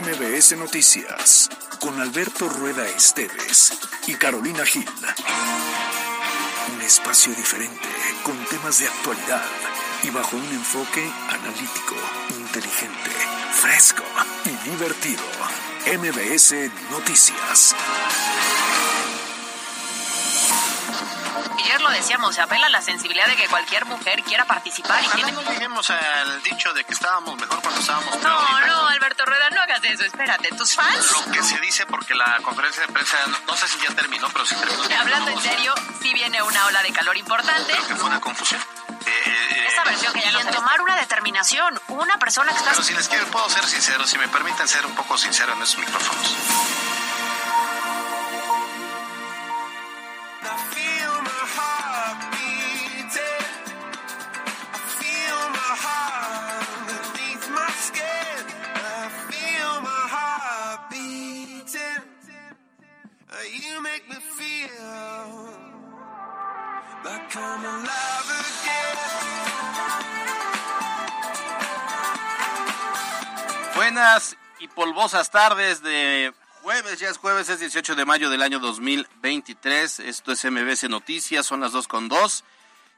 MBS Noticias con Alberto Rueda Esteves y Carolina Gil. Un espacio diferente con temas de actualidad y bajo un enfoque analítico, inteligente, fresco y divertido. MBS Noticias. Ayer lo decíamos, se apela a la sensibilidad de que cualquier mujer quiera participar y Ojalá tiene... no lleguemos al dicho de que estábamos mejor cuando estábamos peor. No, no, Alberto no hagas eso, espérate, tus fans... Lo que se dice porque la conferencia de prensa, no, sé si ya terminó, pero sí terminó. Hablando en serio, sí viene una ola de calor importante. Creo que fue una confusión. Eh, eh, Esa versión que ya no en tomar una determinación, una persona que está... Pero si les quiero, puedo ser sincero, si me permiten ser un poco sincero en esos micrófonos. Buenas y polvosas tardes de jueves, ya es jueves, es 18 de mayo del año 2023. Esto es MBC Noticias, son las 2 con 2.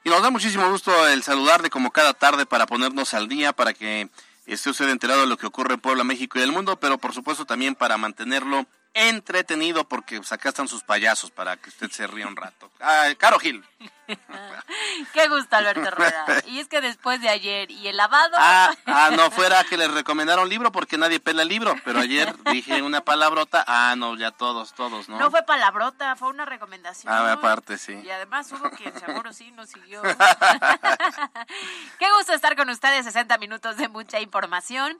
Y nos da muchísimo gusto el saludarle como cada tarde para ponernos al día, para que esté usted enterado de lo que ocurre en Puebla, México y el mundo, pero por supuesto también para mantenerlo entretenido, porque pues, acá están sus payasos para que usted se ría un rato. Ah, Caro Gil. Qué gusto, Alberto Rueda. Y es que después de ayer y el lavado... Ah, ah, no fuera que les recomendaron libro porque nadie pela el libro, pero ayer dije una palabrota, ah, no, ya todos, todos, ¿no? No fue palabrota, fue una recomendación. Ah, aparte, sí. Y además hubo quien seguro sí nos siguió. Qué gusto estar con ustedes, 60 minutos de mucha información.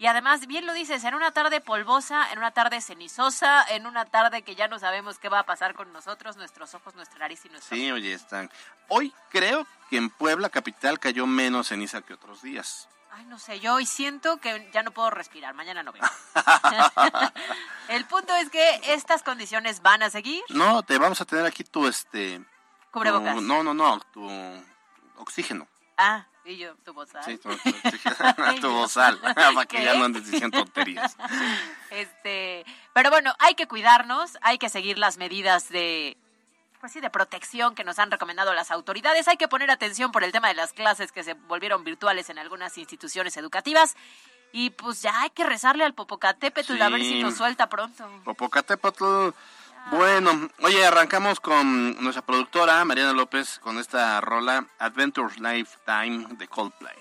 Y además, bien lo dices, en una tarde polvosa, en una tarde cenizosa, en una tarde que ya no sabemos qué va a pasar con nosotros, nuestros ojos, nuestra nariz y nuestro... Sí, oye, están. Hoy creo que en Puebla capital cayó menos ceniza que otros días. Ay, no sé, yo hoy siento que ya no puedo respirar, mañana no veo. El punto es que estas condiciones van a seguir. No, te vamos a tener aquí tu este. Cubrebocas. tu- no, no, no, tu oxígeno. Ah, y yo, tu voz. ¿ah? Sí, tu, tu tu bozal, para que ¿Qué? ya no andes diciendo tonterías. Este, pero bueno, hay que cuidarnos, hay que seguir las medidas de pues sí, de protección que nos han recomendado las autoridades. Hay que poner atención por el tema de las clases que se volvieron virtuales en algunas instituciones educativas. Y pues ya hay que rezarle al Popocatépetl a ver si nos suelta pronto. Popocatépetl. Bueno, oye, arrancamos con nuestra productora Mariana López con esta rola Adventure Lifetime de Coldplay.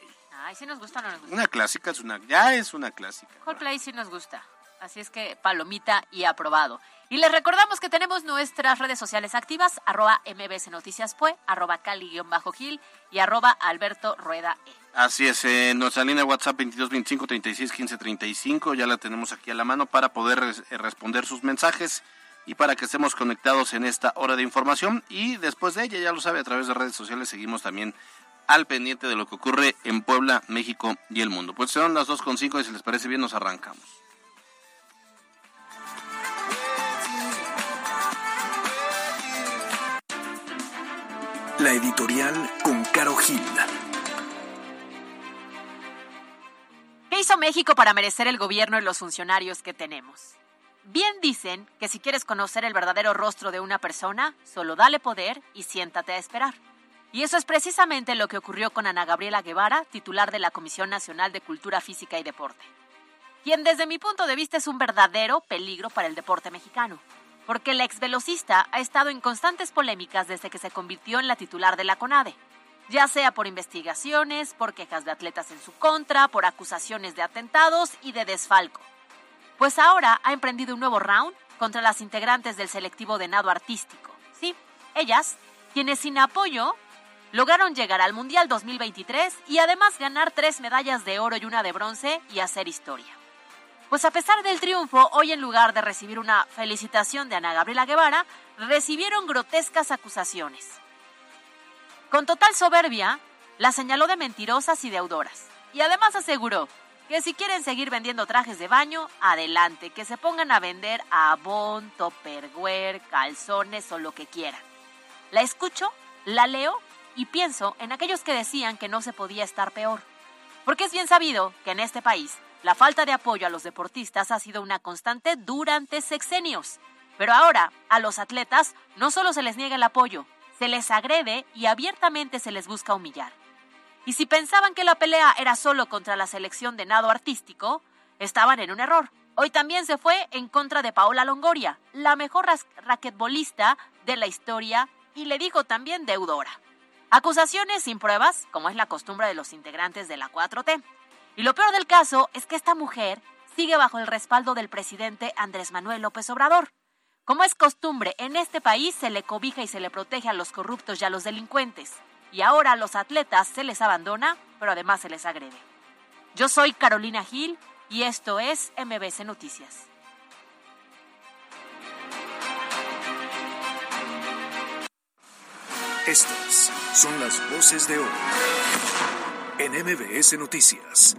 Ay, sí nos gusta o no nos gusta. Una clásica, es una, ya es una clásica. Coldplay sí nos gusta. Así es que palomita y aprobado. Y les recordamos que tenemos nuestras redes sociales activas, arroba mbs noticias pue, arroba cali-gil y arroba alberto rueda e. Así es, eh, nuestra línea WhatsApp 2225 36 15 35, ya la tenemos aquí a la mano para poder res- eh, responder sus mensajes y para que estemos conectados en esta hora de información. Y después de ella, ya lo sabe, a través de redes sociales seguimos también al pendiente de lo que ocurre en Puebla, México y el mundo. Pues son las 2.5 y si les parece bien nos arrancamos. La editorial con Caro Gil. ¿Qué hizo México para merecer el gobierno y los funcionarios que tenemos? Bien dicen que si quieres conocer el verdadero rostro de una persona, solo dale poder y siéntate a esperar. Y eso es precisamente lo que ocurrió con Ana Gabriela Guevara, titular de la Comisión Nacional de Cultura Física y Deporte, quien desde mi punto de vista es un verdadero peligro para el deporte mexicano, porque la exvelocista ha estado en constantes polémicas desde que se convirtió en la titular de la CONADE, ya sea por investigaciones, por quejas de atletas en su contra, por acusaciones de atentados y de desfalco. Pues ahora ha emprendido un nuevo round contra las integrantes del selectivo de nado artístico. Sí, ellas, quienes sin apoyo lograron llegar al Mundial 2023 y además ganar tres medallas de oro y una de bronce y hacer historia. Pues a pesar del triunfo, hoy en lugar de recibir una felicitación de Ana Gabriela Guevara, recibieron grotescas acusaciones. Con total soberbia, la señaló de mentirosas y deudoras. Y además aseguró que si quieren seguir vendiendo trajes de baño, adelante, que se pongan a vender Avon, Topperware, calzones o lo que quieran. La escucho, la leo y pienso en aquellos que decían que no se podía estar peor. Porque es bien sabido que en este país La falta de apoyo a los deportistas ha sido una constante durante sexenios. Pero ahora, a los atletas no solo se les niega el apoyo, se les agrede y abiertamente se les busca humillar. Y si pensaban que la pelea era solo contra la selección de nado artístico, estaban en un error. Hoy también se fue en contra de Paola Longoria, la mejor raquetbolista de la historia, y le dijo también deudora. Acusaciones sin pruebas, como es la costumbre de los integrantes de la 4T. Y lo peor del caso es que esta mujer sigue bajo el respaldo del presidente Andrés Manuel López Obrador. Como es costumbre, en este país se le cobija y se le protege a los corruptos y a los delincuentes. Y ahora a los atletas se les abandona, pero además se les agrede. Yo soy Carolina Gil y esto es MBC Noticias. Estas son las voces de hoy en MBS Noticias.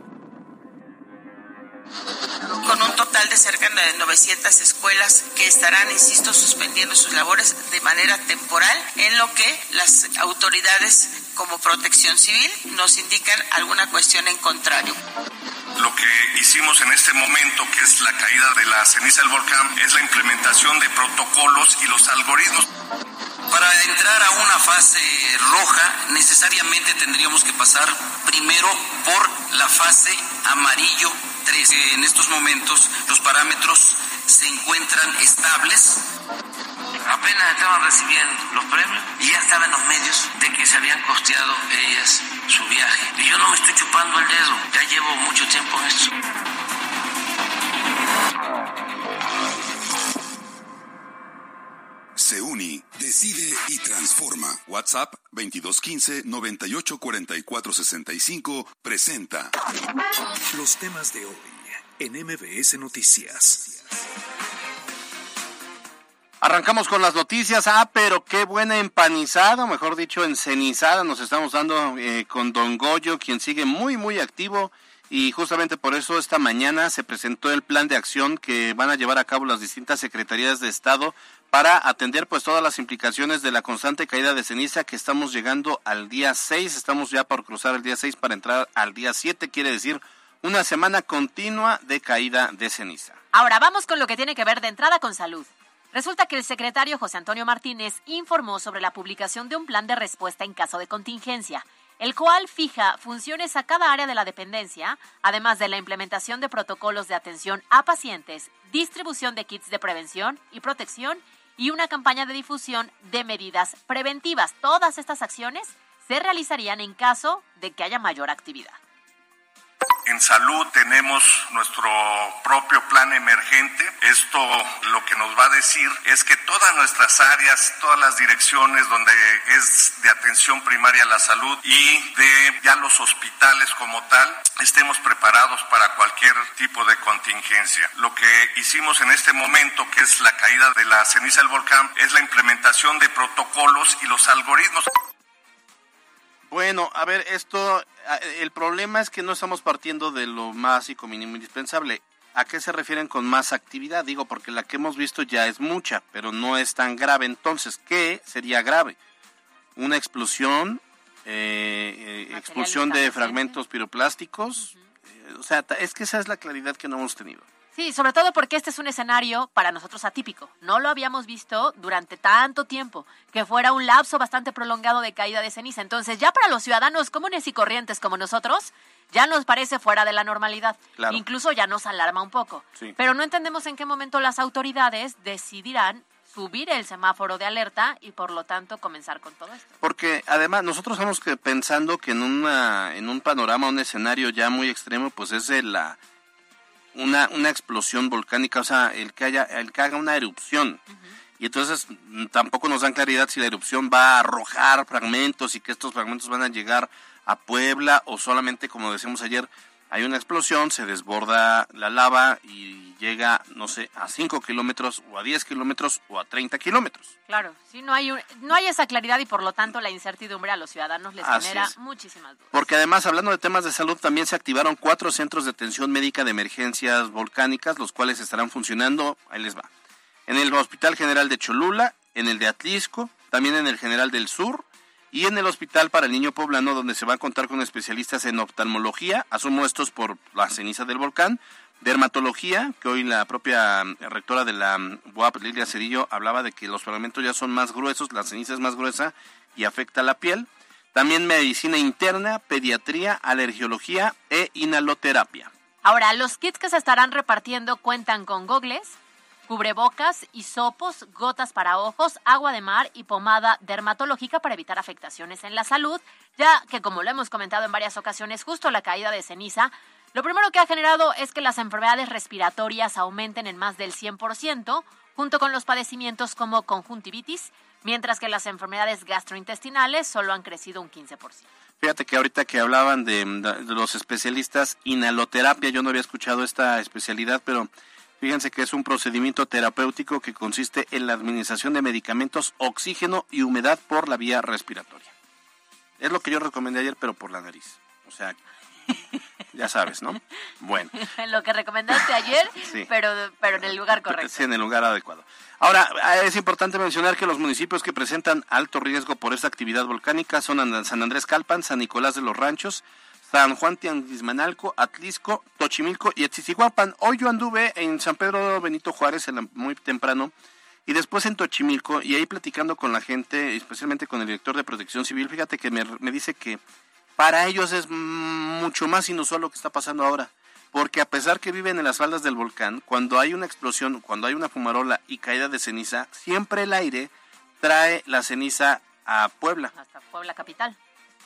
Cerca de 900 escuelas que estarán, insisto, suspendiendo sus labores de manera temporal, en lo que las autoridades como protección civil nos indican alguna cuestión en contrario. Lo que hicimos en este momento, que es la caída de la ceniza del volcán, es la implementación de protocolos y los algoritmos. Para entrar a una fase roja, necesariamente tendríamos que pasar primero por la fase amarillo 3. En estos momentos los parámetros se encuentran estables. Apenas estaban recibiendo los premios y ya estaban los medios de que se habían costeado ellas su viaje. Y yo no me estoy chupando el dedo, ya llevo mucho tiempo en esto. Se uni, decide y transforma. WhatsApp 2215 984465 presenta los temas de hoy en MBS Noticias. Arrancamos con las noticias. Ah, pero qué buena empanizada, mejor dicho, encenizada nos estamos dando eh, con Don Goyo, quien sigue muy, muy activo. Y justamente por eso esta mañana se presentó el plan de acción que van a llevar a cabo las distintas secretarías de Estado para atender pues todas las implicaciones de la constante caída de ceniza que estamos llegando al día 6, estamos ya por cruzar el día 6 para entrar al día 7, quiere decir una semana continua de caída de ceniza. Ahora vamos con lo que tiene que ver de entrada con salud. Resulta que el secretario José Antonio Martínez informó sobre la publicación de un plan de respuesta en caso de contingencia, el cual fija funciones a cada área de la dependencia, además de la implementación de protocolos de atención a pacientes, distribución de kits de prevención y protección y una campaña de difusión de medidas preventivas. Todas estas acciones se realizarían en caso de que haya mayor actividad. En salud tenemos nuestro propio plan emergente. Esto lo que nos va a decir es que todas nuestras áreas, todas las direcciones donde es de atención primaria a la salud y de ya los hospitales como tal, estemos preparados para cualquier tipo de contingencia. Lo que hicimos en este momento, que es la caída de la ceniza del volcán, es la implementación de protocolos y los algoritmos. Bueno, a ver, esto, el problema es que no estamos partiendo de lo básico, mínimo indispensable. ¿A qué se refieren con más actividad? Digo, porque la que hemos visto ya es mucha, pero no es tan grave. Entonces, ¿qué sería grave? Una explosión, eh, eh expulsión de fragmentos piroplásticos. Eh, o sea, es que esa es la claridad que no hemos tenido. Sí, sobre todo porque este es un escenario para nosotros atípico. No lo habíamos visto durante tanto tiempo, que fuera un lapso bastante prolongado de caída de ceniza. Entonces, ya para los ciudadanos comunes y corrientes como nosotros, ya nos parece fuera de la normalidad. Incluso ya nos alarma un poco. Pero no entendemos en qué momento las autoridades decidirán subir el semáforo de alerta y por lo tanto comenzar con todo esto. Porque además nosotros estamos pensando que en una en un panorama, un escenario ya muy extremo, pues es de la una, una explosión volcánica, o sea, el que haya, el que haga una erupción. Y entonces mm, tampoco nos dan claridad si la erupción va a arrojar fragmentos y que estos fragmentos van a llegar a Puebla o solamente, como decíamos ayer, hay una explosión, se desborda la lava y llega, no sé, a 5 kilómetros o a 10 kilómetros o a 30 kilómetros. Claro, sí, no hay, no hay esa claridad y por lo tanto la incertidumbre a los ciudadanos les genera muchísimas dudas. Porque además, hablando de temas de salud, también se activaron cuatro centros de atención médica de emergencias volcánicas, los cuales estarán funcionando, ahí les va, en el Hospital General de Cholula, en el de Atlisco, también en el General del Sur, y en el Hospital para el Niño Poblano, donde se va a contar con especialistas en oftalmología, asumo estos por la ceniza del volcán, dermatología, que hoy la propia mm, rectora de la mm, UAP, Lilia Cedillo, hablaba de que los fragmentos ya son más gruesos, la ceniza es más gruesa y afecta la piel. También medicina interna, pediatría, alergiología e inhaloterapia. Ahora, los kits que se estarán repartiendo cuentan con gogles, cubrebocas, hisopos, gotas para ojos, agua de mar y pomada dermatológica para evitar afectaciones en la salud, ya que como lo hemos comentado en varias ocasiones, justo la caída de ceniza, lo primero que ha generado es que las enfermedades respiratorias aumenten en más del 100%, junto con los padecimientos como conjuntivitis, mientras que las enfermedades gastrointestinales solo han crecido un 15%. Fíjate que ahorita que hablaban de, los especialistas, inhaloterapia, yo no había escuchado esta especialidad, pero Fíjense que es un procedimiento terapéutico que consiste en la administración de medicamentos, oxígeno y humedad por la vía respiratoria. Es lo que yo recomendé ayer, pero por la nariz. O sea, ya sabes, ¿no? Bueno. lo que recomendaste ayer, pero, pero en el lugar correcto. Sí, en el lugar adecuado. Ahora, es importante mencionar que los municipios que presentan alto riesgo por esta actividad volcánica son San Andrés Calpan, San Nicolás de los Ranchos, San Juan Tianguismanalco, Atlisco, Tochimilco y Etziziguapan. Hoy yo anduve en San Pedro Benito Juárez muy temprano y después en Tochimilco y ahí platicando con la gente, especialmente con el director de Protección Civil, fíjate que me, me dice que para ellos es mucho más inusual lo que está pasando ahora. Porque a pesar que viven en las faldas del volcán, cuando hay una explosión, cuando hay una fumarola y caída de ceniza, siempre el aire trae la ceniza a Puebla. Hasta Puebla capital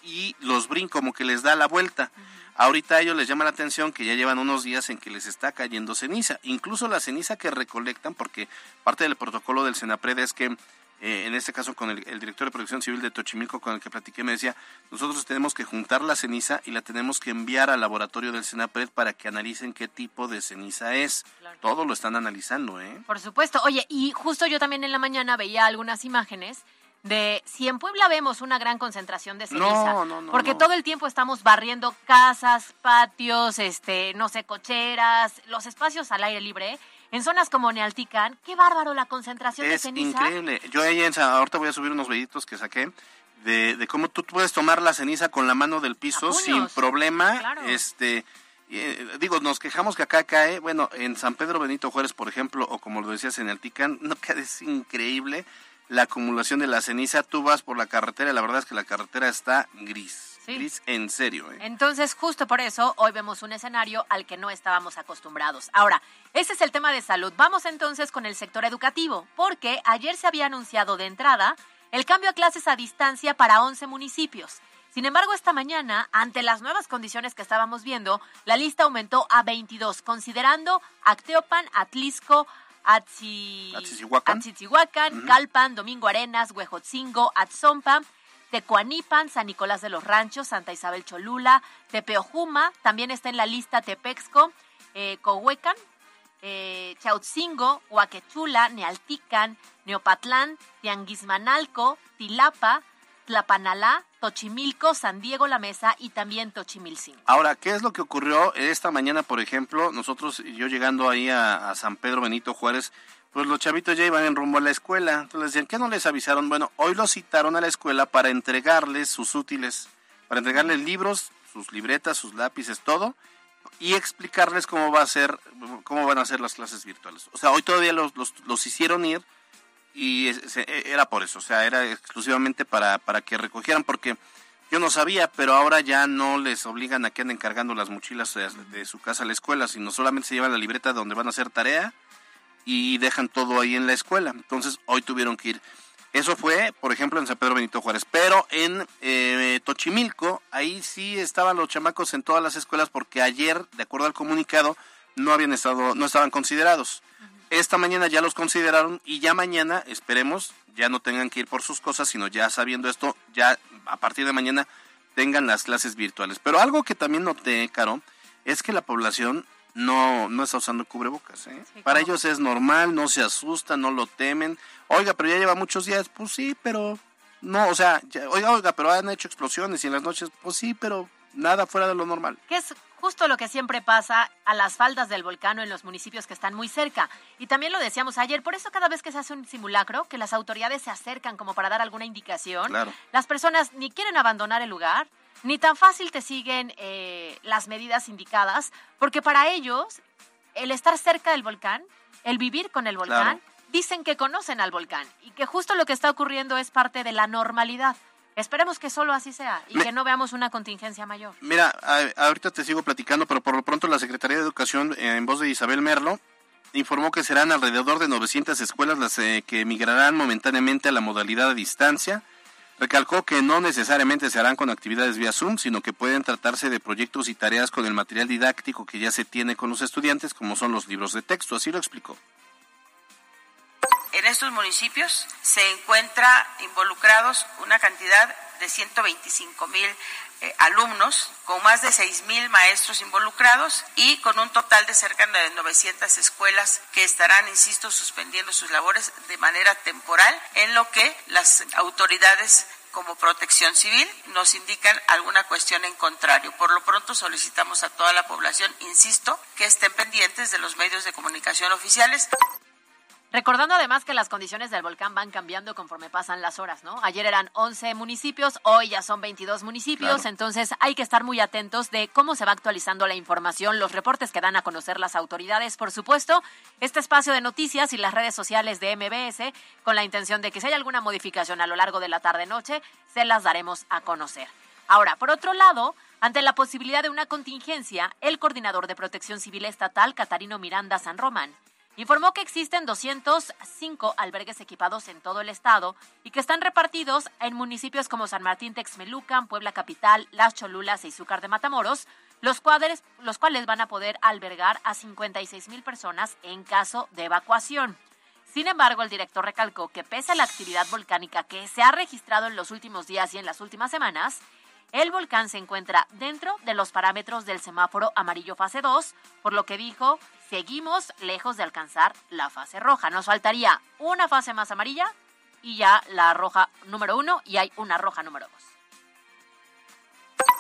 y los brin como que les da la vuelta. Ahorita a ellos les llama la atención que ya llevan unos días en que les está cayendo ceniza, incluso la ceniza que recolectan, porque parte del protocolo del Senapred es que, eh, en este caso con el, director de Protección Civil de Tochimilco con el que platiqué, me decía, nosotros tenemos que juntar la ceniza y la tenemos que enviar al laboratorio del Senapred para que analicen qué tipo de ceniza es. Todo lo están analizando, ¿eh? Por supuesto. Oye, y justo yo también en la mañana veía algunas imágenes de si en Puebla vemos una gran concentración de ceniza, porque todo el tiempo estamos barriendo casas, patios, este, no sé, cocheras, los espacios al aire libre, en zonas como Nealtican, qué bárbaro la concentración de ceniza. Es increíble. Yo ahí en ahorita voy a subir unos videitos que saqué de, de, cómo tú puedes tomar la ceniza con la mano del piso sin problema, este eh, digo, nos quejamos que acá cae, bueno, en San Pedro Benito Juárez, por ejemplo, o como lo decías en Altican, no que es increíble la acumulación de la ceniza. Tú vas por la carretera y la verdad es que la carretera está gris. Gris en serio. ¿eh? Entonces, justo por eso, hoy vemos un escenario al que no estábamos acostumbrados. Ahora, ese es el tema de salud. Vamos entonces con el sector educativo, porque ayer se había anunciado de entrada el cambio a clases a distancia para 11 municipios. Sin embargo, esta mañana, ante las nuevas condiciones que estábamos viendo, la lista aumentó a 22, considerando Acteopan, Atlisco, Atzi... Atzihuacán, Calpan, Domingo Arenas, Huejotzingo, Atzompa, Tecuanipan, San Nicolás de los Ranchos, Santa Isabel Cholula, Tepeojuma, también está en la lista Tepexco, eh, Cohuecan, eh, Chautzingo, Huaquechula, Nealtican, Neopatlán, Tianguismanalco, Tilapa, Tlapanalá, Tochimilco, San Diego La Mesa y también Tochimilcingo. Ahora, ¿qué es lo que ocurrió esta mañana, por ejemplo? Nosotros, yo llegando ahí a, San Pedro Benito Juárez, pues los chavitos ya iban en rumbo a la escuela. Entonces decían, ¿qué no les avisaron? Bueno, hoy los citaron a la escuela para entregarles sus útiles, para entregarles libros, sus libretas, sus lápices, todo, y explicarles cómo va a ser, cómo van a ser las clases virtuales. O sea, hoy todavía los, los hicieron ir y e, era por eso, o sea, era exclusivamente para, para que recogieran, porque yo no sabía, pero ahora ya no les obligan a que anden cargando las mochilas de, su casa a la escuela, sino solamente se llevan la libreta donde van a hacer tarea y dejan todo ahí en la escuela. Entonces, hoy tuvieron que ir. Eso fue, por ejemplo, en San Pedro Benito Juárez. Pero en eh, Tochimilco, ahí sí estaban los chamacos en todas las escuelas porque ayer, de acuerdo al comunicado, no habían estado, no estaban considerados. Esta mañana ya los consideraron y ya mañana, esperemos, ya no tengan que ir por sus cosas, sino ya sabiendo esto, ya a partir de mañana tengan las clases virtuales. Pero algo que también noté, Caro, es que la población no, no está usando cubrebocas. ¿eh? Para ellos es normal, no se asustan, no lo temen. Oiga, pero ya lleva muchos días. Pues sí, pero no, o sea, oiga, oiga, pero han hecho explosiones y en las noches, pues sí, pero nada fuera de lo normal. ¿Qué es justo lo que siempre pasa a las faldas del volcán en los municipios que están muy cerca. Y también lo decíamos ayer, por eso cada vez que se hace un simulacro, que las autoridades se acercan como para dar alguna indicación, las personas ni quieren abandonar el lugar, ni tan fácil te siguen eh, las medidas indicadas, porque para ellos el estar cerca del volcán, el vivir con el volcán, dicen que conocen al volcán y que justo lo que está ocurriendo es parte de la normalidad. Esperemos que solo así sea y que no veamos una contingencia mayor. Mira, ahorita te sigo platicando, pero por lo pronto la Secretaría de Educación, eh, en voz de Isabel Merlo, informó que serán alrededor de 900 escuelas las eh, que migrarán momentáneamente a la modalidad de distancia. Recalcó que no necesariamente se harán con actividades vía Zoom, sino que pueden tratarse de proyectos y tareas con el material didáctico que ya se tiene con los estudiantes, como son los libros de texto. Así lo explicó en estos municipios se encuentra involucrados una cantidad de 125 mil eh, alumnos, con más de 6 mil maestros involucrados y con un total de cerca de 900 escuelas que estarán, insisto, suspendiendo sus labores de manera temporal, en lo que las autoridades como protección civil nos indican alguna cuestión en contrario. Por lo pronto solicitamos a toda la población, insisto, que estén pendientes de los medios de comunicación oficiales. Recordando además que las condiciones del volcán van cambiando conforme pasan las horas, ¿no? Ayer eran 11 municipios, hoy ya son 22 municipios, entonces hay que estar muy atentos de cómo se va actualizando la información, los reportes que dan a conocer las autoridades, por supuesto, este espacio de noticias y las redes sociales de MBS, con la intención de que si hay alguna modificación a lo largo de la tarde-noche, se las daremos a conocer. Ahora, por otro lado, ante la posibilidad de una contingencia, el coordinador de protección civil estatal, Catarino Miranda San Román, informó que existen 205 albergues equipados en todo el estado y que están repartidos en municipios como San Martín Texmelucan, Puebla Capital, Las Cholulas y Izúcar de Matamoros, los cuales, los cuales van a poder albergar a 56 mil personas en caso de evacuación. Sin embargo, el director recalcó que pese a la actividad volcánica que se ha registrado en los últimos días y en las últimas semanas, el volcán se encuentra dentro de los parámetros del semáforo amarillo fase 2, por lo que dijo seguimos lejos de alcanzar la fase roja. Nos faltaría una fase más amarilla y ya la roja número uno y hay una roja número dos.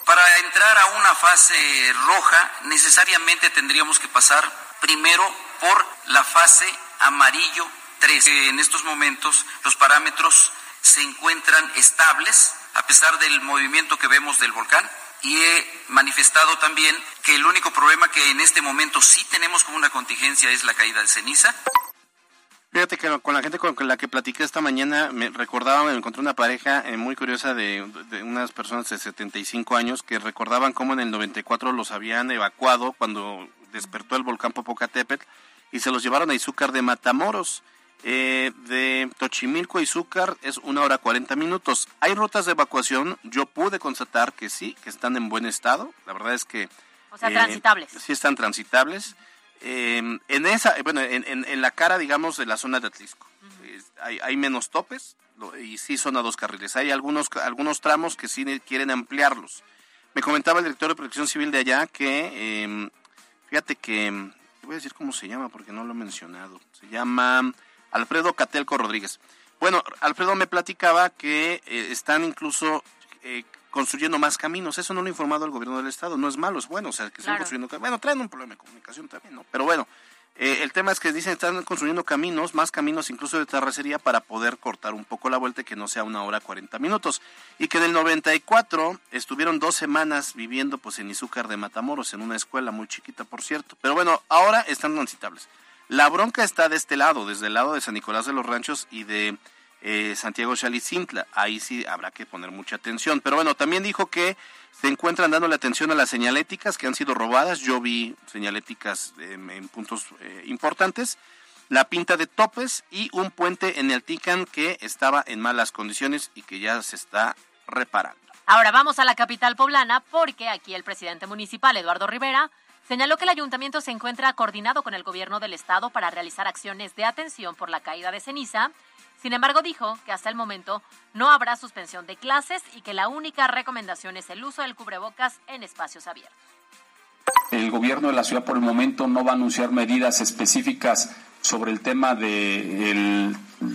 Para entrar a una fase roja necesariamente tendríamos que pasar primero por la fase amarillo 3. En estos momentos los parámetros se encuentran estables a pesar del movimiento que vemos del volcán y he manifestado también que el único problema que en este momento sí tenemos como una contingencia es la caída de ceniza. Fíjate que con la gente con la que platiqué esta mañana me recordaba, me encontré una pareja eh, muy curiosa de, unas personas de 75 años que recordaban cómo en el 94 los habían evacuado cuando despertó el volcán Popocatépetl y se los llevaron a Izúcar de Matamoros. Eh, de Tochimilco a Izúcar es una hora 40 minutos. Hay rutas de evacuación, yo pude constatar que sí, que están en buen estado. La verdad es que... O sea, transitables. Sí están transitables. Em, en esa, bueno, en, en, la cara, digamos, de la zona de Atlisco. hay, hay, menos topes y sí son a dos carriles. Hay algunos, algunos tramos que sí quieren ampliarlos. Me comentaba el director de Protección Civil de allá que, em, fíjate que, voy a decir cómo se llama porque no lo he mencionado. Se llama Alfredo Catelco Rodríguez. Bueno, Alfredo me platicaba que eh, están incluso eh, construyendo más caminos. Eso no lo ha informado el gobierno del estado. No es malo, es bueno. O sea, que están construyendo Bueno, traen un problema de comunicación también, ¿no? Pero bueno, eh, el tema es que dicen que están construyendo caminos, más caminos incluso de terracería para poder cortar un poco la vuelta y que no sea una hora 40 minutos. Y que en el 94 estuvieron dos semanas viviendo pues en Izúcar de Matamoros, en una escuela muy chiquita, por cierto. Pero bueno, ahora están transitables. La bronca está de este lado, desde el lado de San Nicolás de los Ranchos y de eh, Santiago Chalicintla. Ahí sí habrá que poner mucha atención. Pero bueno, también dijo que se encuentran dándole atención a las señaléticas que han sido robadas. Yo vi señaléticas en puntos eh, importantes. La pinta de topes y un puente en el Tican que estaba en malas condiciones y que ya se está reparando. Ahora vamos a la capital poblana porque aquí el presidente municipal, Eduardo Rivera, Señaló que el ayuntamiento se encuentra coordinado con el gobierno del estado para realizar acciones de atención por la caída de ceniza. Sin embargo, dijo que hasta el momento no habrá suspensión de clases y que la única recomendación es el uso del cubrebocas en espacios abiertos. El gobierno de la ciudad por el momento no va a anunciar medidas específicas sobre el tema de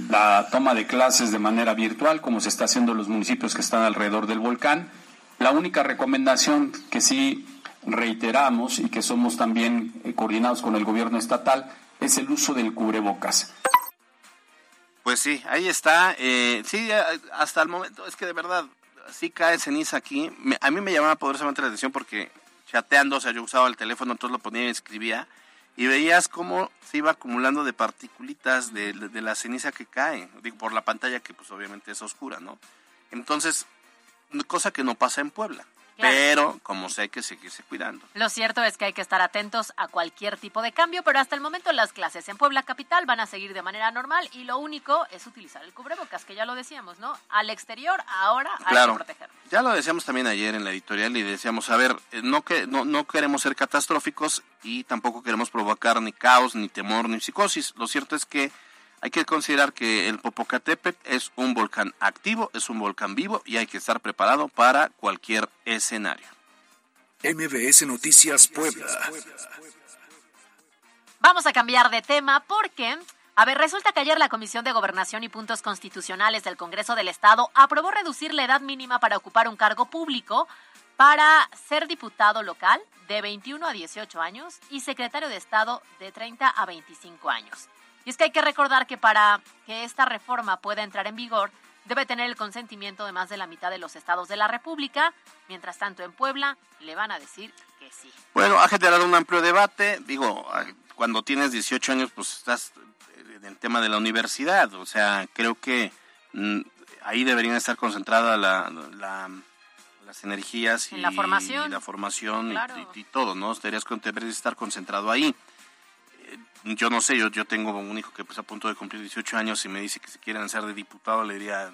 la toma de clases de manera virtual, como se está haciendo en los municipios que están alrededor del volcán. La única recomendación que sí reiteramos y que somos también eh, coordinados con el gobierno estatal es el uso del cubrebocas. Pues sí, ahí está. Eh, sí, hasta el momento es que de verdad sí cae ceniza aquí. a mí me llamaba poderosamente la atención porque chateando, o sea, yo usaba el teléfono, entonces lo ponía y escribía y veías cómo se iba acumulando de particulitas de, de, la ceniza que cae, digo, por la pantalla que pues obviamente es oscura, ¿no? Entonces, cosa que no pasa en Puebla. Pero, como sé, hay que seguirse cuidando. Lo cierto es que hay que estar atentos a cualquier tipo de cambio, pero hasta el momento las clases en Puebla Capital van a seguir de manera normal y lo único es utilizar el cubrebocas, que ya lo decíamos, ¿no? Al exterior, ahora hay que protegernos. Ya lo decíamos también ayer en la editorial y decíamos, a ver, eh, no, que, no, no queremos ser catastróficos y tampoco queremos provocar ni caos, ni temor, ni psicosis. Lo cierto es que hay que considerar que el Popocatépetl es un volcán activo, es un volcán vivo y hay que estar preparado para cualquier escenario. MBS Noticias Puebla. Vamos a cambiar de tema porque, a ver, resulta que ayer la Comisión de Gobernación y Puntos Constitucionales del Congreso del Estado aprobó reducir la edad mínima para ocupar un cargo público para ser diputado local de 21 a 18 años y secretario de Estado de 30 a 25 años. Y es que hay que recordar que para que esta reforma pueda entrar en vigor, debe tener el consentimiento de más de la mitad de los estados de la República. Mientras tanto, en Puebla le van a decir que sí. Bueno, ha generado un amplio debate. Digo, cuando tienes 18 años, pues estás en el tema de la universidad. O sea, creo que mm, ahí deberían estar concentradas las energías y la formación, y, la formación y, todo, ¿no? Deberías, deberías estar concentrado ahí yo no sé, yo, yo tengo un hijo que pues a punto de cumplir 18 años y me dice que se quiere lanzar de diputado, le diría,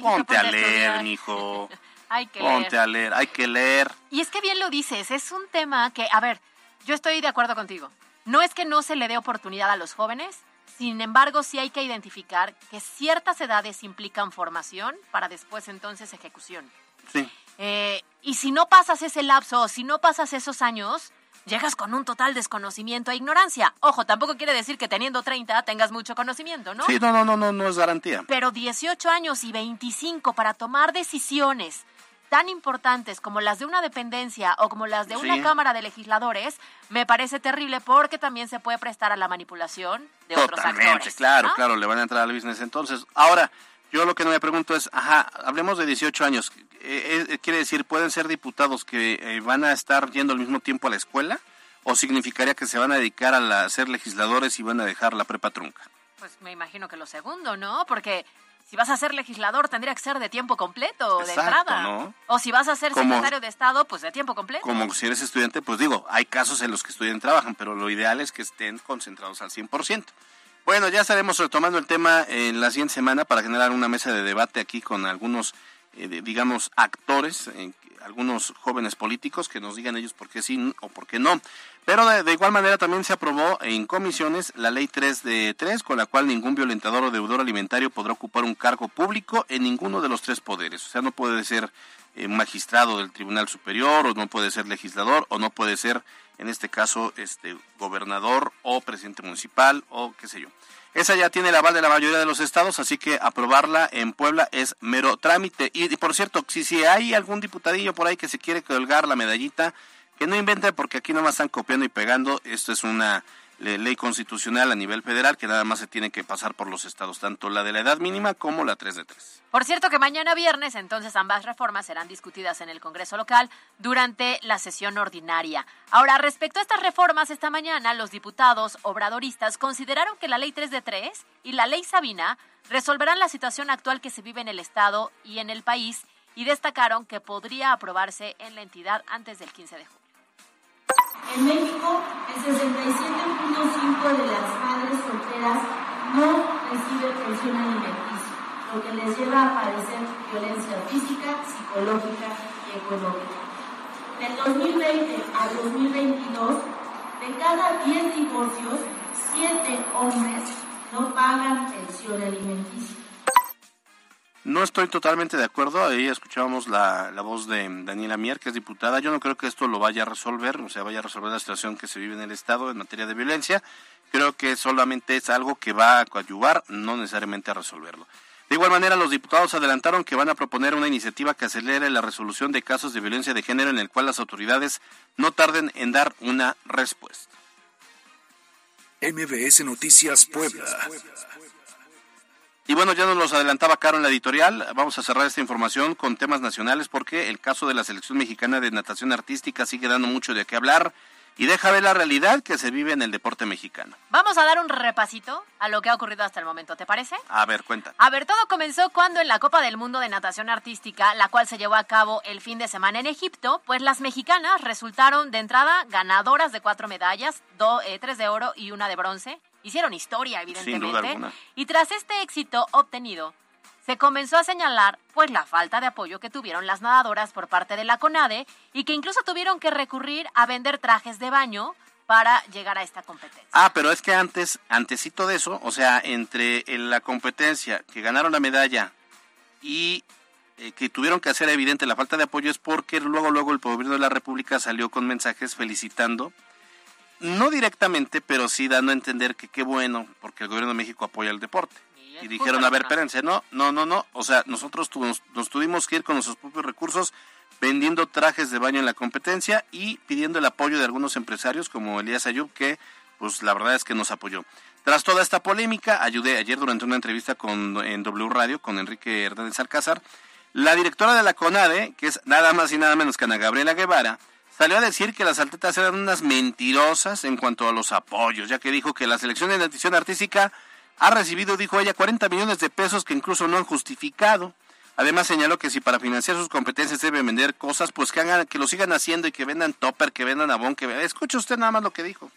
ponte a leer, hijo. hay que ponte a leer, hay que leer. Y es que bien lo dices, es un tema que, a ver, yo estoy de acuerdo contigo. No es que no se le dé oportunidad a los jóvenes, sin embargo, sí hay que identificar que ciertas edades implican formación para después entonces ejecución. Sí. Eh, y si no pasas ese lapso, si no pasas esos años, llegas con un total desconocimiento e ignorancia. Ojo, tampoco quiere decir que teniendo 30 tengas mucho conocimiento, ¿no? Sí, no, no, no, no, no es garantía. Pero 18 años y 25 para tomar decisiones tan importantes como las de una dependencia o como las de una Cámara de Legisladores, me parece terrible porque también se puede prestar a la manipulación de otros actores. Claro, claro, le van a entrar al business entonces. Ahora, yo lo que no me pregunto es, ajá, hablemos de 18 años. Eh, eh, quiere decir, ¿pueden ser diputados que eh, van a estar yendo al mismo tiempo a la escuela? ¿O significaría que se van a dedicar a, ser legisladores y van a dejar la prepa trunca? Pues me imagino que lo segundo, ¿no? Porque si vas a ser legislador tendría que ser de tiempo completo, de entrada. ¿no? O si vas a ser secretario de Estado, pues de tiempo completo. Como si eres estudiante, pues digo, hay casos en los que estudian y trabajan, pero lo ideal es que estén concentrados al 100%. Bueno, ya estaremos retomando el tema en la siguiente semana para generar una mesa de debate aquí con algunos eh, digamos, actores, eh, algunos jóvenes políticos que nos digan ellos por qué sí o por qué no. Pero de, igual manera también se aprobó en comisiones la ley 3 de 3, con la cual ningún violentador o deudor alimentario podrá ocupar un cargo público en ninguno de los tres poderes. O sea, no puede ser eh, magistrado del Tribunal Superior, o no puede ser legislador, o no puede ser, en este caso, este gobernador o presidente municipal, o qué sé yo. Esa ya tiene el aval de la mayoría de los estados, así que aprobarla en Puebla es mero trámite. Y, por cierto, si, si hay algún diputadillo por ahí que se quiere colgar la medallita, que no invente porque aquí nomás están copiando y pegando. Esto es una ley constitucional a nivel federal que nada más se tiene que pasar por los estados, tanto la de la edad mínima como la 3 de 3. Por cierto que mañana viernes entonces ambas reformas serán discutidas en el Congreso local durante la sesión ordinaria. Ahora, respecto a estas reformas, esta mañana los diputados obradoristas consideraron que la ley 3 de 3 y la ley Sabina resolverán la situación actual que se vive en el Estado y en el país y destacaron que podría aprobarse en la entidad antes del 15 de julio. En México, el 67.5 de las madres solteras no recibe pensión alimenticia, lo que les lleva a padecer violencia física, psicológica y económica. Del 2020 al 2022, de cada 10 divorcios, 7 hombres no pagan pensión alimenticia. No estoy totalmente de acuerdo. Ahí escuchábamos la, la, voz de Daniela Mier, que es diputada. Yo no creo que esto lo vaya a resolver, o sea, vaya a resolver la situación que se vive en el Estado en materia de violencia. Creo que solamente es algo que va a coadyuvar, no necesariamente a resolverlo. De igual manera, los diputados adelantaron que van a proponer una iniciativa que acelere la resolución de casos de violencia de género en el cual las autoridades no tarden en dar una respuesta. MBS Noticias Puebla. Y bueno, ya nos los adelantaba Caro en la editorial. Vamos a cerrar esta información con temas nacionales porque el caso de la selección mexicana de natación artística sigue dando mucho de qué hablar y deja ver la realidad que se vive en el deporte mexicano. Vamos a dar un repasito a lo que ha ocurrido hasta el momento, ¿te parece? A ver, cuenta. A ver, todo comenzó cuando en la Copa del Mundo de Natación Artística, la cual se llevó a cabo el fin de semana en Egipto, pues las mexicanas resultaron de entrada ganadoras de cuatro medallas, do, eh, tres de oro y una de bronce. Hicieron historia, evidentemente. Sin duda alguna. Y tras este éxito obtenido, se comenzó a señalar pues la falta de apoyo que tuvieron las nadadoras por parte de la CONADE y que incluso tuvieron que recurrir a vender trajes de baño para llegar a esta competencia. Ah, pero es que antes, antesito de eso, o sea, entre en la competencia que ganaron la medalla y eh, que tuvieron que hacer evidente la falta de apoyo es porque luego luego el gobierno de la República salió con mensajes felicitando no directamente, pero sí dando a entender que qué bueno, porque el gobierno de México apoya el deporte. Y dijeron, a ver, espérense, no, no, no, no. O sea, nosotros tu- nos, nos tuvimos que ir con nuestros propios recursos vendiendo trajes de baño en la competencia y pidiendo el apoyo de algunos empresarios como Elías Ayub, que pues la verdad es que nos apoyó. Tras toda esta polémica, ayudé ayer durante una entrevista con, en W Radio con Enrique Hernández Alcázar, la directora de la CONADE, que es nada más y nada menos que Ana Gabriela Guevara, salió a decir que las atletas eran unas mentirosas en cuanto a los apoyos, ya que dijo que la selección de natación artística ha recibido, dijo ella, 40 millones de pesos que incluso no han justificado. Además señaló que si para financiar sus competencias deben vender cosas, pues que hagan, que lo sigan haciendo y que vendan topper, que vendan abón, que escuche usted nada más lo que dijo.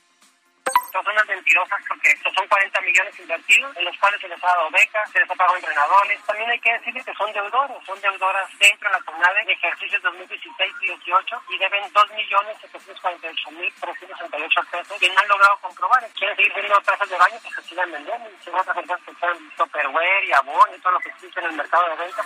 Son unas mentirosas porque estos son 40 millones invertidos, en los cuales se les ha dado becas, se les ha pagado entrenadores. También hay que decirle que son deudores, son deudoras dentro de la CONADE de ejercicios 2016 y 18 y deben 2.748.368 pesos que no han logrado comprobar. Quieren seguir vendiendo trazas de baño, que sigan vendiendo. Y según otras empresas que sean Tupperware y Avon y todo lo que existe en el mercado de venta.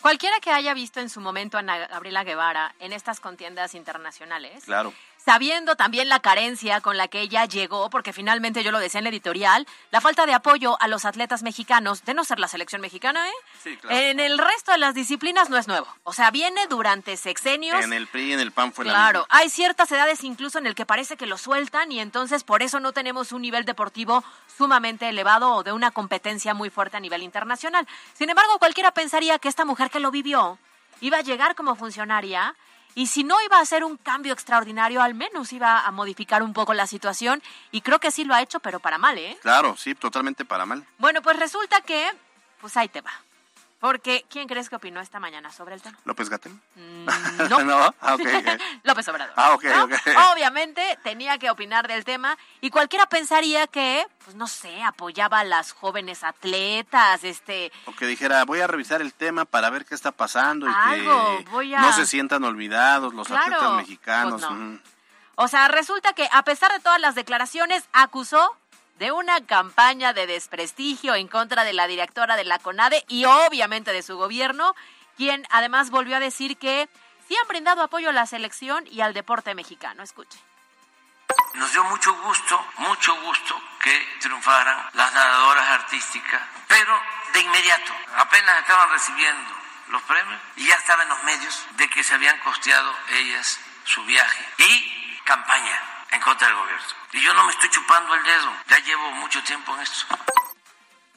Cualquiera que haya visto en su momento a Ana Gabriela Guevara en estas contiendas internacionales, Claro. Sabiendo también la carencia con la que ella llegó, porque finalmente yo lo decía en la editorial, la falta de apoyo a los atletas mexicanos, de no ser la selección mexicana, ¿eh? Sí, claro. En el resto de las disciplinas no es nuevo. O sea, viene durante sexenios. En el PRI y en el PAN fue la Claro, hay ciertas edades incluso en el que parece que lo sueltan y entonces por eso no tenemos un nivel deportivo sumamente elevado o de una competencia muy fuerte a nivel internacional. Sin embargo, cualquiera pensaría que esta mujer que lo vivió iba a llegar como funcionaria y si no iba a hacer un cambio extraordinario, al menos iba a modificar un poco la situación y creo que sí lo ha hecho, pero para mal, ¿eh? Claro, sí, totalmente para mal. Bueno, pues resulta que, pues ahí te va. Porque, ¿quién crees que opinó esta mañana sobre el tema? ¿López Gatel? Mm, no. no. Ah. López Obrador. Ah, ok, ¿no? ok. Obviamente tenía que opinar del tema y cualquiera pensaría que, pues no sé, apoyaba a las jóvenes atletas, este, O que dijera, voy a revisar el tema para ver qué está pasando y Algo, que voy a- no se sientan olvidados los Claro, atletas mexicanos. pues no. Ujú. o sea, resulta que a pesar de todas las declaraciones, acusó de una campaña de desprestigio en contra de la directora de la CONADE y obviamente de su gobierno, quien además volvió a decir que sí han brindado apoyo a la selección y al deporte mexicano. Escuche. Nos dio mucho gusto, mucho gusto que triunfaran las nadadoras artísticas, pero de inmediato, apenas estaban recibiendo los premios y ya estaba en los medios de que se habían costeado ellas su viaje y campaña en contra del gobierno. Y yo no me estoy chupando el dedo, ya llevo mucho tiempo en esto.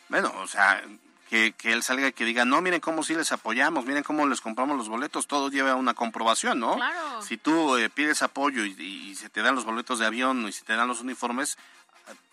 Bueno, o sea, que, que él salga y que diga, no, miren cómo sí les apoyamos, miren cómo les compramos los boletos, todo lleva una comprobación, ¿no? Claro. Si tú eh, pides apoyo y, y se te dan los boletos de avión y se te dan los uniformes,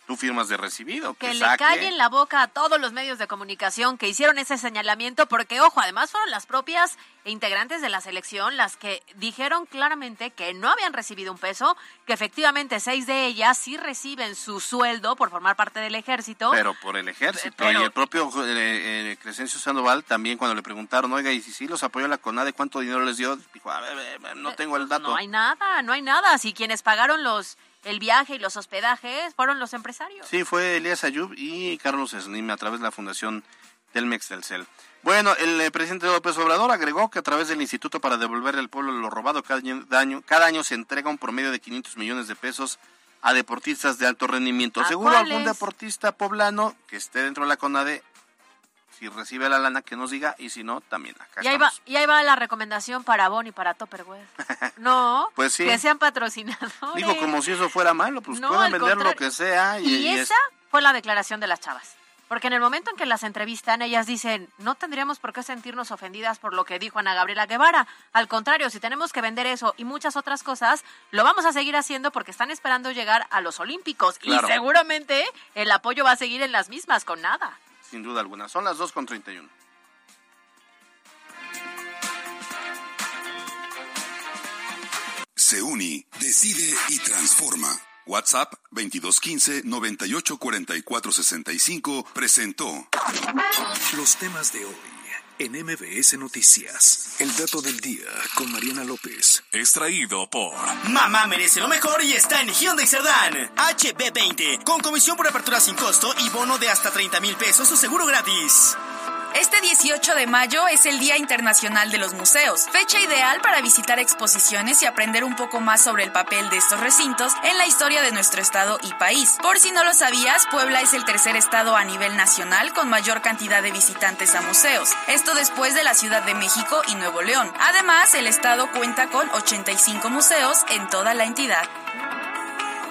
tú firmas de recibido. que le saque. callen la boca a todos los medios de comunicación que hicieron ese señalamiento, porque, ojo, además fueron las propias integrantes de la selección las que dijeron claramente que no habían recibido un peso, que efectivamente seis de ellas sí reciben su sueldo por formar parte del ejército. Pero por el ejército. Pero- y el propio eh, eh, Crescencio Sandoval también cuando le preguntaron, oiga, y si sí los apoyó la CONADE, ¿cuánto dinero les dio? Dijo, a ver, no tengo el dato. No hay nada, no hay nada. Si quienes pagaron los el viaje y los hospedajes fueron los empresarios. Sí, fue Elías Ayub y Carlos Slim a través de la Fundación Telmex Telcel. Bueno, el eh, presidente López Obrador agregó que a través del Instituto para devolverle al pueblo lo robado cada año, cada año se entrega un promedio de 500 millones de pesos a deportistas de alto rendimiento. ¿A Seguro algún deportista poblano que esté dentro de la CONADE Si recibe la lana, que nos diga, y si no, también acá Y ahí, va, y ahí va la recomendación para Bon y para Tupperware. No, Pues sí. que sean patrocinadores. Digo, como si eso fuera malo, pues No, pueden vender lo que sea. Y, Y, y es- esa fue la declaración de las chavas. Porque en el momento en que las entrevistan, ellas dicen, no tendríamos por qué sentirnos ofendidas por lo que dijo Ana Gabriela Guevara. Al contrario, si tenemos que vender eso y muchas otras cosas, lo vamos a seguir haciendo porque están esperando llegar a los Olímpicos. Claro. Y seguramente el apoyo va a seguir en las mismas, con nada. Sin duda alguna. Son las 2 con 31. Se uni, decide y transforma. WhatsApp 2215 984465 presentó Los temas de hoy en MBS Noticias. El dato del día con Mariana López. Extraído por Mamá merece lo mejor y está en Hyundai Cerdán. HB20, con comisión por apertura sin costo y bono de hasta 30 mil pesos o seguro gratis. Este 18 de mayo es el Día Internacional de los Museos, fecha ideal para visitar exposiciones y aprender un poco más sobre el papel de estos recintos en la historia de nuestro estado y país. Por si no lo sabías, Puebla es el tercer estado a nivel nacional con mayor cantidad de visitantes a museos, esto después de la Ciudad de México y Nuevo León. Además, el estado cuenta con 85 museos en toda la entidad.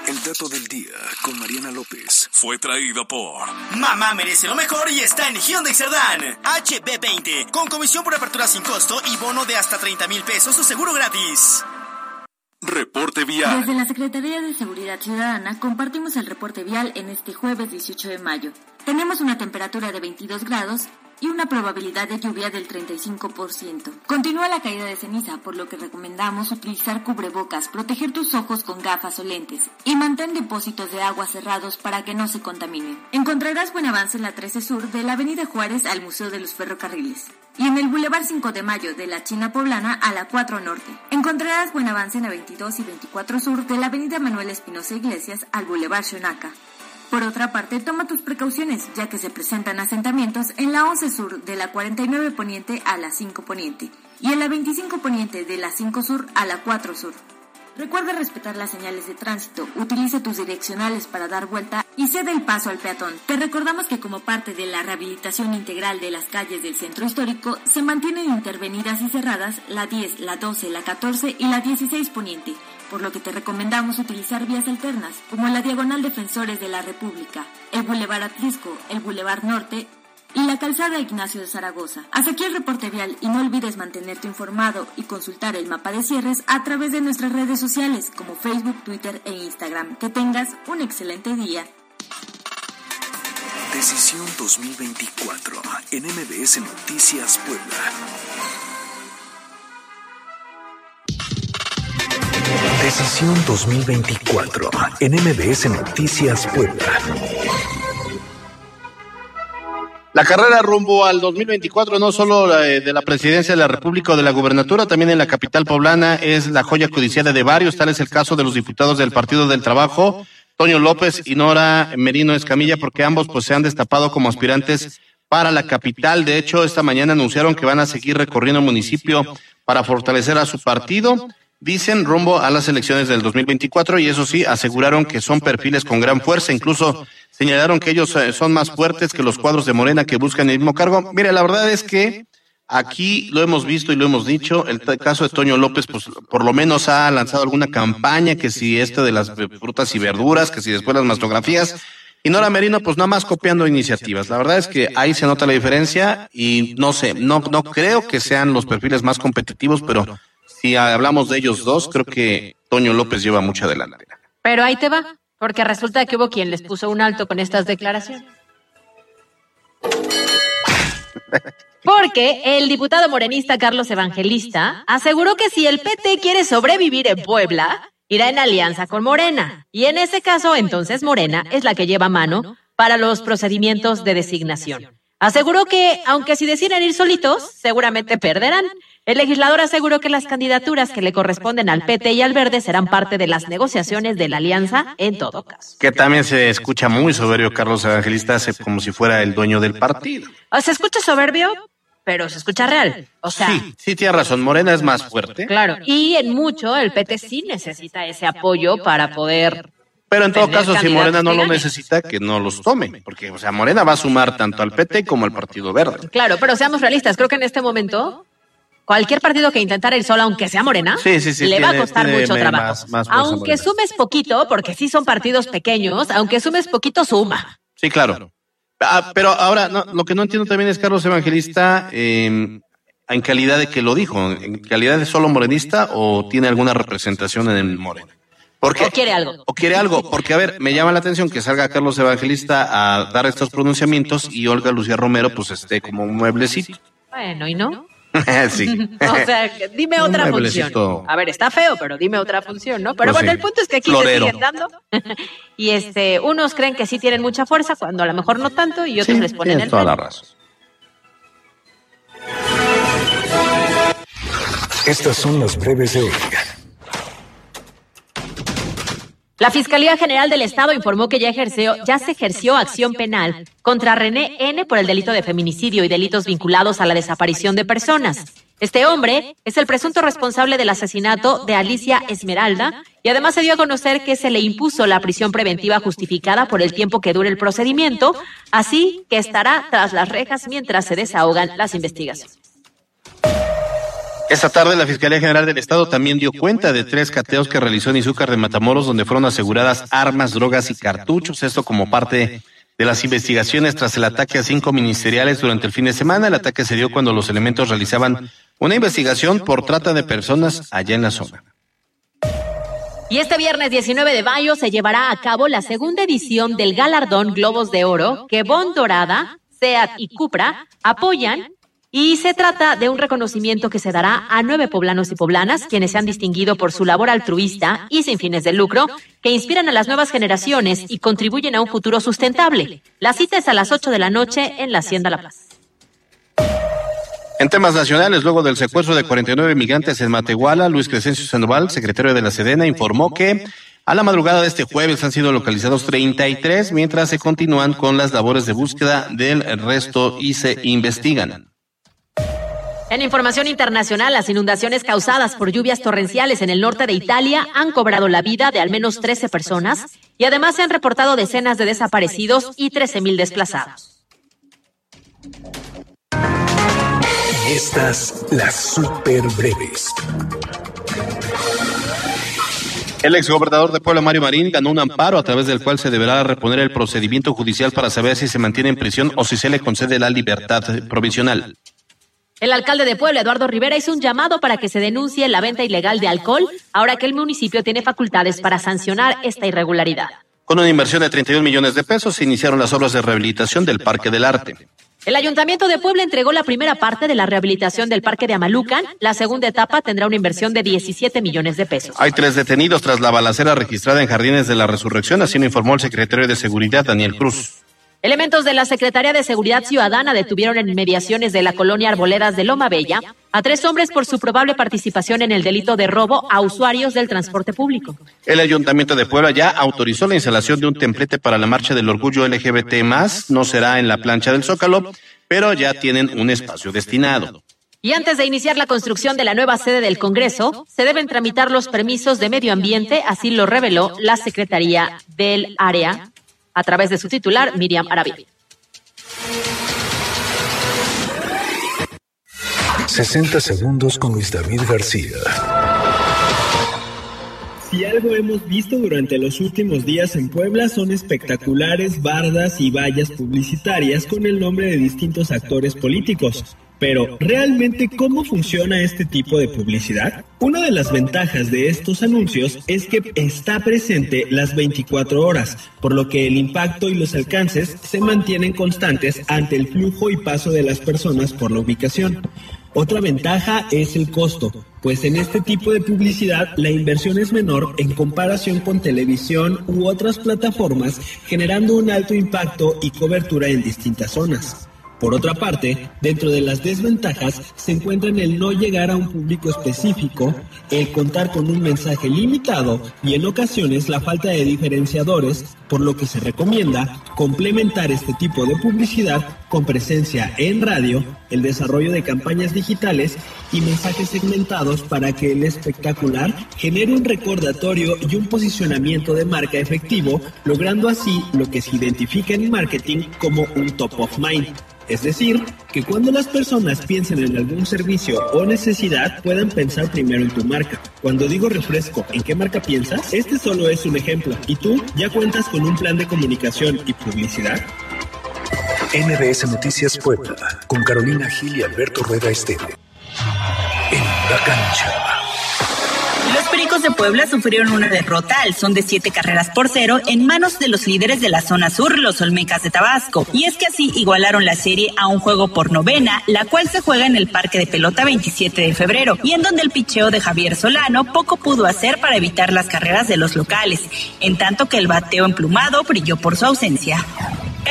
El dato del día con Mariana López. fue traído por Mamá merece lo mejor y está en Hyundai Cerdán. HB20, con comisión por apertura sin costo y bono de hasta 30 mil pesos o seguro gratis. Reporte Vial. Desde la Secretaría de Seguridad Ciudadana compartimos el reporte vial en este jueves 18 de mayo. Tenemos una temperatura de 22 grados y una probabilidad de lluvia del 35%. Continúa la caída de ceniza, por lo que recomendamos utilizar cubrebocas, proteger tus ojos con gafas o lentes y mantén depósitos de agua cerrados para que no se contaminen. Encontrarás buen avance en la 13 Sur de la Avenida Juárez al Museo de los Ferrocarriles y en el Boulevard 5 de Mayo de la China Poblana a la 4 Norte. Encontrarás buen avance en la 22 y 24 Sur de la Avenida Manuel Espinosa Iglesias al Boulevard Xonaca. Por otra parte, toma tus precauciones, ya que se presentan asentamientos en la 11 Sur de la 49 Poniente a la 5 Poniente y en la 25 Poniente de la 5 Sur a la 4 Sur. Recuerda respetar las señales de tránsito, utilice tus direccionales para dar vuelta y cede el paso al peatón. Te recordamos que como parte de la rehabilitación integral de las calles del centro histórico, se mantienen intervenidas y cerradas la 10, la 12, la 14 y la 16 poniente, por lo que te recomendamos utilizar vías alternas, como la Diagonal Defensores de la República, el Boulevard Atlisco, el Boulevard Norte y la calzada Ignacio de Zaragoza. Hasta aquí el reporte vial y no olvides mantenerte informado y consultar el mapa de cierres a través de nuestras redes sociales como Facebook, Twitter e Instagram. Que tengas un excelente día. Decisión 2024 en MBS Noticias Puebla. Decisión 2024 en MBS Noticias Puebla. La carrera rumbo al 2024, no solo eh, de la presidencia de la República o de la gubernatura, también en la capital poblana es la joya codiciada de varios. Tal es el caso de los diputados del Partido del Trabajo, Toño López y Nora Merino Escamilla, porque ambos pues se han destapado como aspirantes para la capital. De hecho, esta mañana anunciaron que van a seguir recorriendo el municipio para fortalecer a su partido. Dicen rumbo a las elecciones del 2024 y eso sí, aseguraron que son perfiles con gran fuerza, incluso señalaron que ellos eh, son más fuertes que los cuadros de Morena que buscan el mismo cargo. Mire, la verdad es que aquí lo hemos visto y lo hemos dicho, el caso de Toño López, pues por lo menos ha lanzado alguna campaña, que si este de las frutas y verduras, que si después las mastografías, y Nora Merino, pues nada más copiando iniciativas. La verdad es que ahí se nota la diferencia y no sé, no, no creo que sean los perfiles más competitivos, pero si hablamos de ellos dos, creo que Toño López lleva mucha delantera. Pero ahí te va, porque resulta que hubo quien les puso un alto con estas declaraciones. Porque el diputado morenista Carlos Evangelista aseguró que si el PT quiere sobrevivir en Puebla, irá en alianza con Morena. Y en ese caso, entonces Morena es la que lleva mano para los procedimientos de designación. Aseguró que, aunque si deciden ir solitos, seguramente perderán. El legislador aseguró que las candidaturas que le corresponden al PT y al Verde serán parte de las negociaciones de la alianza en todo caso. Que también se escucha muy soberbio Carlos Evangelista, hace como si fuera el dueño del partido. Se escucha soberbio, pero se escucha real. O sea, Sí, sí tiene razón, Morena es más fuerte. claro. Y en mucho el PT sí necesita ese apoyo para poder Pero en todo caso, si Morena no lo necesita, que no los tome. Porque, o sea, Morena va a sumar tanto al PT como al Partido Verde. Claro, pero seamos realistas, creo que en este momento cualquier partido que intentara ir solo, aunque sea morena, Sí, sí, sí, le va a costar tiene mucho trabajo. más- más aunque Morena. sumes poquito, porque sí son partidos pequeños, aunque sumes poquito, suma. Sí, claro. Ah, pero ahora, no, lo que no entiendo también es Carlos Evangelista, eh, en calidad de que lo dijo, en calidad de solo morenista o tiene alguna representación en el Morena. Porque, O quiere algo. o quiere algo, porque a ver, me llama la atención que salga Carlos Evangelista a dar estos pronunciamientos y Olga Lucía Romero pues esté como un mueblecito. Bueno, ¿y no? sí. O sea, dime otra función. A ver, está feo, pero dime otra función, ¿no? Pero Pues bueno, sí. el punto es que aquí Florero. se siguen dando. y este, unos creen que sí tienen mucha fuerza, cuando a lo mejor no tanto, y otros les ponen el toda la razón. Estas son las breves de hoy. La Fiscalía General del Estado informó que ya, ejerció, ya se ejerció acción penal contra René N por el delito de feminicidio y delitos vinculados a la desaparición de personas. Este hombre es el presunto responsable del asesinato de Alicia Esmeralda y además se dio a conocer que se le impuso la prisión preventiva justificada por el tiempo que dure el procedimiento, así que estará tras las rejas mientras se desahogan las investigaciones. Esta tarde la Fiscalía General del Estado también dio cuenta de tres cateos que realizó en Izúcar de Matamoros donde fueron aseguradas armas, drogas y cartuchos, esto como parte de las investigaciones tras el ataque a cinco ministeriales durante el fin de semana. El ataque se dio cuando los elementos realizaban una investigación por trata de personas allá en la zona. Y este viernes 19 de mayo se llevará a cabo la segunda edición del galardón Globos de Oro que Bon Dorada, SEAT y Cupra apoyan. Y se trata de un reconocimiento que se dará a nueve poblanos y poblanas, quienes se han distinguido por su labor altruista y sin fines de lucro, que inspiran a las nuevas generaciones y contribuyen a un futuro sustentable. La cita es a las 8 de la noche en la Hacienda La Paz. En temas nacionales, luego del secuestro de 49 migrantes en Matehuala, Luis Crescencio Sandoval, secretario de la Sedena, informó que a la madrugada de este jueves han sido localizados 33, mientras se continúan con las labores de búsqueda del resto y se investigan. En información internacional, las inundaciones causadas por lluvias torrenciales en el norte de Italia han cobrado la vida de al menos 13 personas y además se han reportado decenas de desaparecidos y 13.000 desplazados. Y estas, las super breves. El exgobernador de Puebla, Mario Marín, ganó un amparo a través del cual se deberá reponer el procedimiento judicial para saber si se mantiene en prisión o si se le concede la libertad provisional. El alcalde de Puebla, Eduardo Rivera, hizo un llamado para que se denuncie la venta ilegal de alcohol, ahora que el municipio tiene facultades para sancionar esta irregularidad. Con una inversión de 31 millones de pesos, se iniciaron las obras de rehabilitación del Parque del Arte. El Ayuntamiento de Puebla entregó la primera parte de la rehabilitación del Parque de Amalucan. La segunda etapa tendrá una inversión de 17 millones de pesos. Hay tres detenidos tras la balacera registrada en Jardines de la Resurrección, así lo informó el secretario de Seguridad, Daniel Cruz. Elementos de la Secretaría de Seguridad Ciudadana detuvieron en inmediaciones de la colonia Arboledas de Loma Bella a tres hombres por su probable participación en el delito de robo a usuarios del transporte público. El Ayuntamiento de Puebla ya autorizó la instalación de un templete para la marcha del orgullo LGBT+, no será en la plancha del Zócalo, pero ya tienen un espacio destinado. Y antes de iniciar la construcción de la nueva sede del Congreso, se deben tramitar los permisos de medio ambiente, así lo reveló la Secretaría del Área a través de su titular, Miriam Arabia. 60 segundos con Luis David García. Si algo hemos visto durante los últimos días en Puebla son espectaculares bardas y vallas publicitarias con el nombre de distintos actores políticos. Pero, ¿realmente cómo funciona este tipo de publicidad? Una de las ventajas de estos anuncios es que está presente las 24 horas, por lo que el impacto y los alcances se mantienen constantes ante el flujo y paso de las personas por la ubicación. Otra ventaja es el costo, pues en este tipo de publicidad la inversión es menor en comparación con televisión u otras plataformas, generando un alto impacto y cobertura en distintas zonas. Por otra parte, dentro de las desventajas se encuentran el no llegar a un público específico, el contar con un mensaje limitado y en ocasiones la falta de diferenciadores, por lo que se recomienda complementar este tipo de publicidad con presencia en radio, el desarrollo de campañas digitales y mensajes segmentados para que el espectacular genere un recordatorio y un posicionamiento de marca efectivo, logrando así lo que se identifica en marketing como un top of mind. Es decir, que cuando las personas piensen en algún servicio o necesidad puedan pensar primero en tu marca. Cuando digo refresco, ¿en qué marca piensas? Este solo es un ejemplo. ¿Y tú ya cuentas con un plan de comunicación y publicidad? NBS Noticias Puebla, con Carolina Gil y Alberto Rueda Esteve. En la cancha. Pericos de Puebla sufrieron una derrota al son de siete carreras por cero en manos de los líderes de la zona sur, los Olmecas de Tabasco. Y es que así igualaron la serie a un juego por novena, la cual se juega en el Parque de Pelota 27 de febrero, y en donde el picheo de Javier Solano poco pudo hacer para evitar las carreras de los locales, en tanto que el bateo emplumado brilló por su ausencia.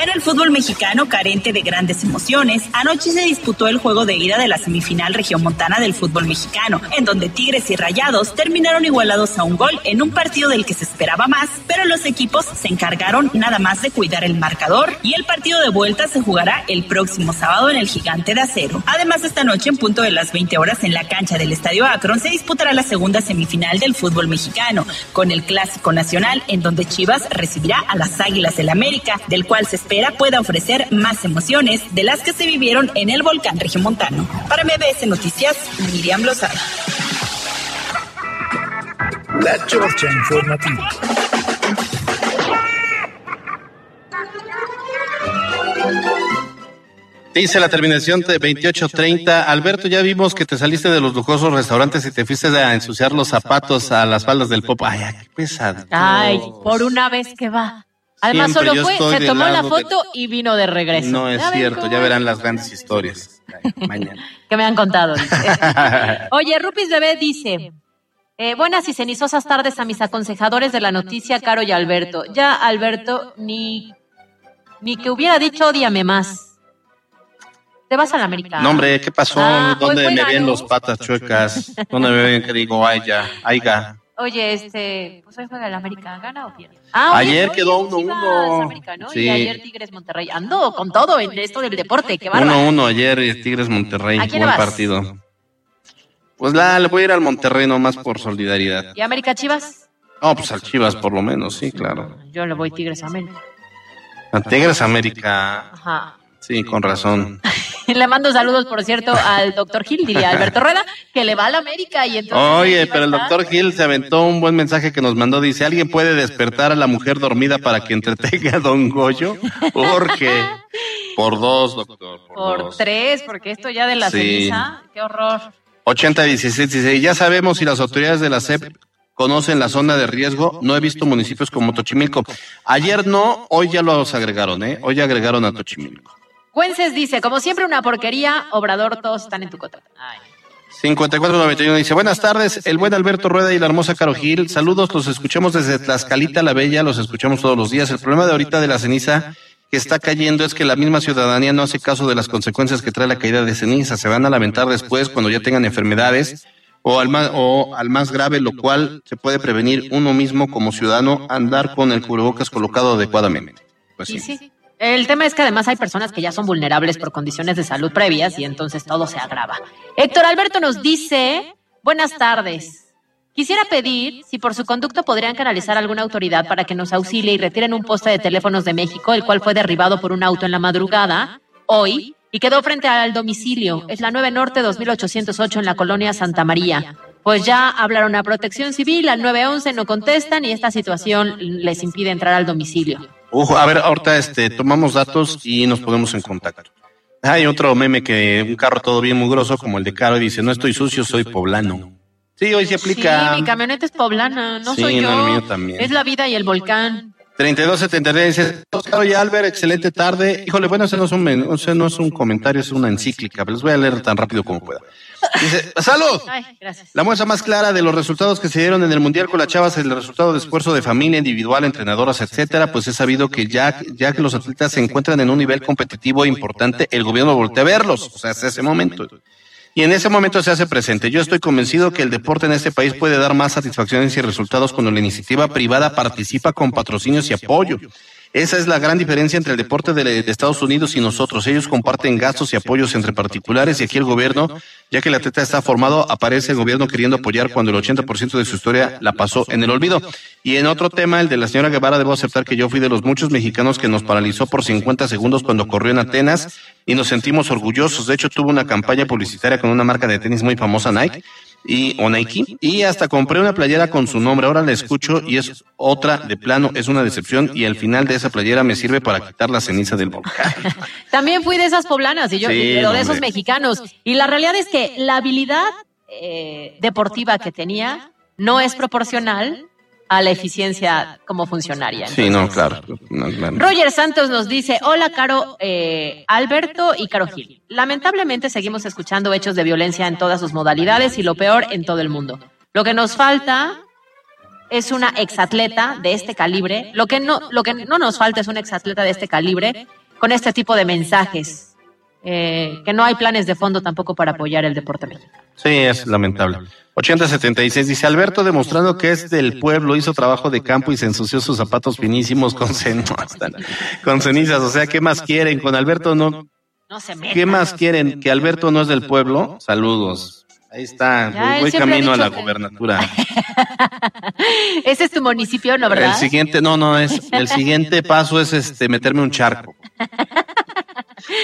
En el fútbol mexicano, carente de grandes emociones, anoche se disputó el juego de ida de la semifinal regiomontana del fútbol mexicano, en donde Tigres y Rayados terminaron igualados a un gol en un partido del que se esperaba más, pero los equipos se encargaron nada más de cuidar el marcador y el partido de vuelta se jugará el próximo sábado en el Gigante de Acero. Además, esta noche en punto de las 20 horas en la cancha del Estadio Akron se disputará la segunda semifinal del fútbol mexicano, con el Clásico Nacional en donde Chivas recibirá a las Águilas del América, del cual se espera pueda ofrecer más emociones de las que se vivieron en el volcán regiomontano. Para MBS Noticias, Miriam Lozada. La Chorcha Informativa. Dice la terminación de 2830. Alberto, ya vimos que te saliste de los lujosos restaurantes y te fuiste a ensuciar los zapatos a las faldas del pop. Ay, qué pesado. Ay, por una vez que va. Además, Siempre solo fue, se tomó la de- foto y vino de regreso. No es Ya cierto, ya verán las grandes historias. Mañana. que me han contado. Oye, Rupis Bebé dice, eh, buenas y cenizosas tardes a mis aconsejadores de la noticia, Caro y Alberto. Ya, Alberto, ni, ni que hubiera dicho odiame más. Te vas a la América. No, hombre, ¿qué pasó? Ah, ¿Dónde fue me ven los patas chuecas? ¿Dónde me ven que digo, ay, ya, ay, ga? Oye, este, pues hoy juega el América, ¿gana o pierde? Ah, oye, Ayer hoy quedó Chivas 1-1. América, ¿no? Sí. Y ayer Tigres Monterrey. Ando con todo en esto del deporte, qué bárbaro. 1-1 ayer, eh, Tigres Monterrey, ¿A quién buen vas? partido. Pues la, le voy a ir al Monterrey nomás por solidaridad. ¿Y América Chivas? No, pues al Chivas por lo menos, sí, claro. Yo le voy Tigres América. A Tigres América, Ajá. sí, con razón. Le mando saludos, por cierto, al doctor Gil, diría Alberto Rueda, que le va a la América y entonces... Oye, pero el doctor Gil se aventó un buen mensaje que nos mandó. Dice, ¿alguien puede despertar a la mujer dormida para que entretenga a Don Goyo? Porque, por dos, doctor. Por tres, porque esto ya de la Sí. ceniza, qué horror. 80 16 dice, ya sabemos si las autoridades de la SEP conocen la zona de riesgo. No he visto municipios como Tochimilco. Ayer no, hoy ya los agregaron, ¿eh? Hoy ya agregaron a Tochimilco. Güences dice, como siempre una porquería, Obrador, todos están en tu contra. Ay. 5491 dice, buenas tardes, el buen Alberto Rueda y la hermosa Caro Gil. Saludos, los escuchamos desde Tlaxcalita la Bella, los escuchamos todos los días. El problema de ahorita de la ceniza que está cayendo es que la misma ciudadanía no hace caso de las consecuencias que trae la caída de ceniza. Se van a lamentar después cuando ya tengan enfermedades o al más, o al más grave, lo cual se puede prevenir uno mismo como ciudadano andar con el cubrebocas colocado adecuadamente. Pues sí. El tema es que además hay personas que ya son vulnerables por condiciones de salud previas y entonces todo se agrava. Héctor Alberto nos dice, buenas tardes. Quisiera pedir si por su conducto podrían canalizar alguna autoridad para que nos auxilie y retiren un poste de teléfonos de México, el cual fue derribado por un auto en la madrugada, hoy, y quedó frente al domicilio. Es la 9 Norte 2808 en la colonia Santa María. Pues ya hablaron a Protección Civil, al 911 no contestan y esta situación les impide entrar al domicilio. Ojo, a ver, ahorita este, tomamos datos y nos ponemos en contacto. Hay otro meme que un carro todo bien mugroso como el de Caro y dice, no estoy sucio, soy poblano. Sí, hoy se aplica. Sí, mi camioneta es poblana, no Sí, soy no, yo. el mío también. Es la vida y el volcán. 3273 dice, Oscar y Albert, excelente tarde. Híjole, bueno, ese no es un, ese no es un comentario, es una encíclica, pero les voy a leer tan rápido como pueda. Dice, ¡salud! Ay. La muestra más clara de los resultados que se dieron en el Mundial con las Chavas, el resultado de esfuerzo de familia, individual, entrenadoras, etcétera, pues es sabido que ya, ya que los atletas se encuentran en un nivel competitivo importante, el gobierno voltea a verlos, o sea, hasta ese momento. Y en ese momento se hace presente. Yo estoy convencido que el deporte en este país puede dar más satisfacciones y resultados cuando la iniciativa privada participa con patrocinios y apoyo. Esa es la gran diferencia entre el deporte de, Estados Unidos y nosotros. Ellos comparten gastos y apoyos entre particulares y aquí el gobierno, ya que el atleta está formado, aparece el gobierno queriendo apoyar cuando el 80% de su historia la pasó en el olvido. Y en otro tema, el de la señora Guevara, debo aceptar que yo fui de los muchos mexicanos que nos paralizó por 50 segundos cuando corrió en Atenas y nos sentimos orgullosos. De hecho, tuvo una campaña publicitaria con una marca de tenis muy famosa, Nike y o Nike y hasta compré una playera con su nombre. Ahora la escucho y es otra de plano, es una decepción y al final de esa playera me sirve para quitar la ceniza del volcán. También fui de esas poblanas y yo, Sí, pero de hombre. esos mexicanos. Y la realidad es que la habilidad eh, deportiva que tenía no es proporcional a la eficiencia como funcionaria. Sí, no, claro. No, claro. Roger Santos nos dice, hola Caro, eh, Alberto y Caro Gil. Lamentablemente seguimos escuchando hechos de violencia en todas sus modalidades y lo peor en todo el mundo. Lo que nos falta es una exatleta de este calibre. Lo que no, lo que no nos falta es una exatleta de este calibre con este tipo de mensajes. Eh, que no hay planes de fondo tampoco para apoyar el deporte mexicano. Sí, es lamentable. 8076 dice Alberto demostrando que es del pueblo, hizo trabajo de campo y se ensució sus zapatos finísimos con, cen- con cenizas. O sea, ¿qué más quieren? Con Alberto no. No se metan. ¿Qué más quieren? ¿Que Alberto no es del pueblo? Saludos. Ahí está. Ya, Voy camino a la que- gobernatura. Ese es tu municipio, ¿no, El verdad? siguiente, no, no, es, el siguiente paso es este meterme un charco.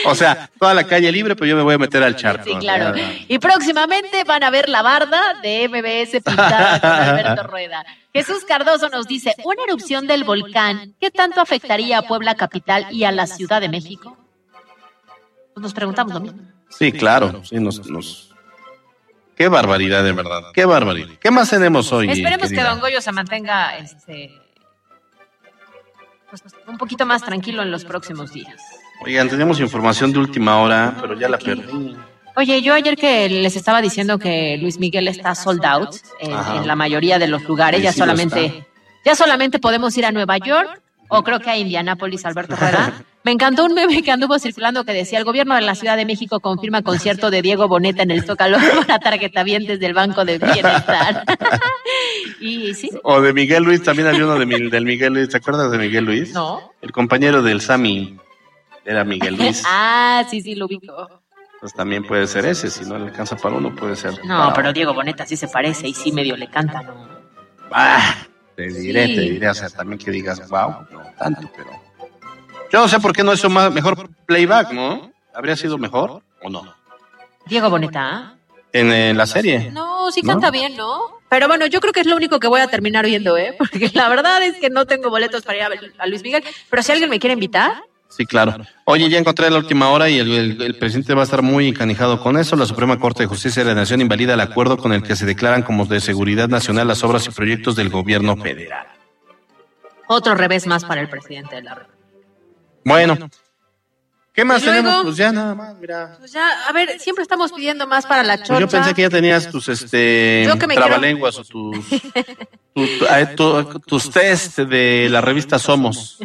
O sea, toda la calle libre, pero yo me voy a meter al charco. Sí, claro. Y próximamente van a ver la barda de MBS pintada con Alberto Rueda. Jesús Cardoso nos dice, una erupción del volcán, ¿qué tanto afectaría a Puebla Capital y a la Ciudad de México? Pues nos preguntamos lo mismo. Sí, claro. Sí, nos, nos... Qué barbaridad, de verdad. Qué barbaridad. ¿Qué más tenemos hoy? Esperemos que? Don Goyo se mantenga este, pues, un poquito más tranquilo en los próximos días. Oigan, tenemos información de última hora, pero ya la perdí. Oye, yo ayer que les estaba diciendo que Luis Miguel está sold out en, la mayoría de los lugares, Sí, ya sí solamente, ya solamente podemos ir a Nueva York o creo que a Indianápolis, Alberto Rueda. Me encantó un meme que anduvo circulando que decía el gobierno de la Ciudad de México confirma concierto de Diego Boneta en el Zócalo para tarjetavientes del Banco de Bienestar. y sí, O de Miguel Luis, también había uno de del Miguel Luis. ¿Te acuerdas de Miguel Luis? No. El compañero del Sami era Miguel Luis. ah, sí, sí, lo ubico. Pues también puede ser ese, si no le alcanza para uno, puede ser. No, para pero Diego Boneta sí se parece y sí medio le canta, ¿no? Ah, te diré, Sí. te diré, o sea, también que digas, wow, no tanto, pero. Yo no sé por qué no hizo más, mejor playback, ¿no? ¿Habría sido mejor o no? Diego Boneta, ¿ah? En, eh, la serie. No, sí ¿No? canta bien, ¿no? Pero bueno, yo creo que es lo único que voy a terminar oyendo, ¿eh? Porque la verdad es que no tengo boletos para ir a a Luis Miguel. Pero si alguien me quiere invitar, Sí, claro. Oye, ya encontré la última hora y el, el- el presidente va a estar muy encanijado con eso. La Suprema Corte de Justicia de la Nación invalida el acuerdo con el que se declaran como de seguridad nacional las obras y proyectos del gobierno federal. otro revés más para el presidente de la República. Bueno, ¿qué más tenemos? Pues ya nada más, mira. Pues ya, a ver, siempre estamos pidiendo más para la Pues chorcha. yo pensé que ya tenías tus este trabalenguas o tus tu- tu- tu- tus test de la revista Somos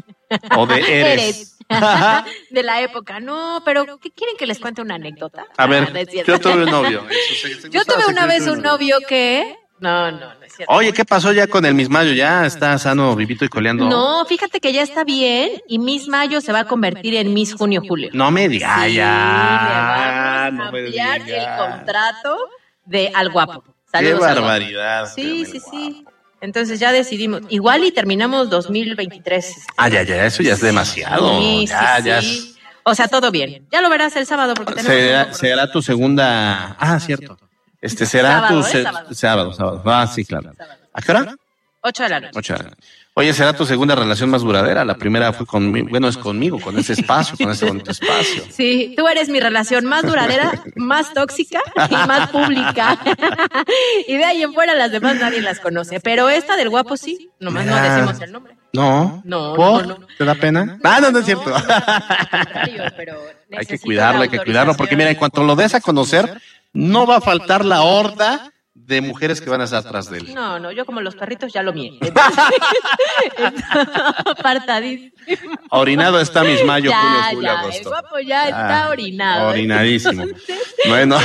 o de Eres. de la época. No, pero ¿qué quieren que les cuente una anécdota? A Ah, ver, cierto. yo tuve un novio. Eso se- Yo tuve una vez un novio que... No, no, no es cierto. Oye, ¿qué pasó ya con el mismayo? ¿Ya está sano, vivito y coleando? No, fíjate que ya está bien y Miss Mayo se va a convertir en Miss Junio Julio. No me digas, Sí, ya. le vamos no me digas. el contrato de Al Guapo. Qué Saludos barbaridad. Sí, sí, sí. Entonces ya decidimos. Igual y terminamos 2023. Ah, ya, ya, eso ya es demasiado. Sí, ya, sí, ya. sí. O sea, todo bien. Ya lo verás el sábado porque tenemos... Será, será tu segunda. Ah, cierto. Este será Sábado, tu. ¿eh? se- Sábado. sábado, sábado. Ah, sí, claro. ¿A qué hora? 8 de la noche. Ocho de la noche. Oye, será tu segunda relación más duradera. La primera fue conmigo, bueno, es conmigo, con ese espacio, con ese bonito espacio. Sí, tú eres mi relación más duradera, más tóxica y más pública. y de ahí en fuera las demás nadie las conoce. Pero esta del guapo sí, nomás no Ah. decimos el nombre. No. No, ¿Por? no, no. ¿Te da pena? Ah, no, no es cierto. Pero hay que cuidarlo, hay que cuidarlo, porque mira, en cuanto lo des a conocer, no va a faltar la horda de mujeres que van a estar atrás de él. No, no, yo como los perritos ya lo mío. Apartadísimo. Orinado está mis mayo, ya, junio, julio, ya, el guapo ya está Ah, orinado. Orinadísimo. Bueno,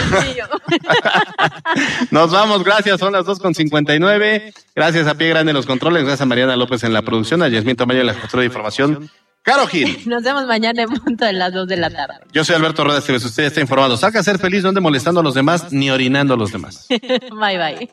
nos vamos, gracias, son las 2.59. Gracias a Pie Grande en los controles, gracias a Mariana López en la producción, a Yasmin Tamayo en la jefatura de información. Caro Gil, Nos vemos mañana en punto de las 2 de la tarde. yo soy Alberto Rueda Esteves, usted está informado. Salga a ser feliz, no ande molestando a los demás ni orinando a los demás. bye bye.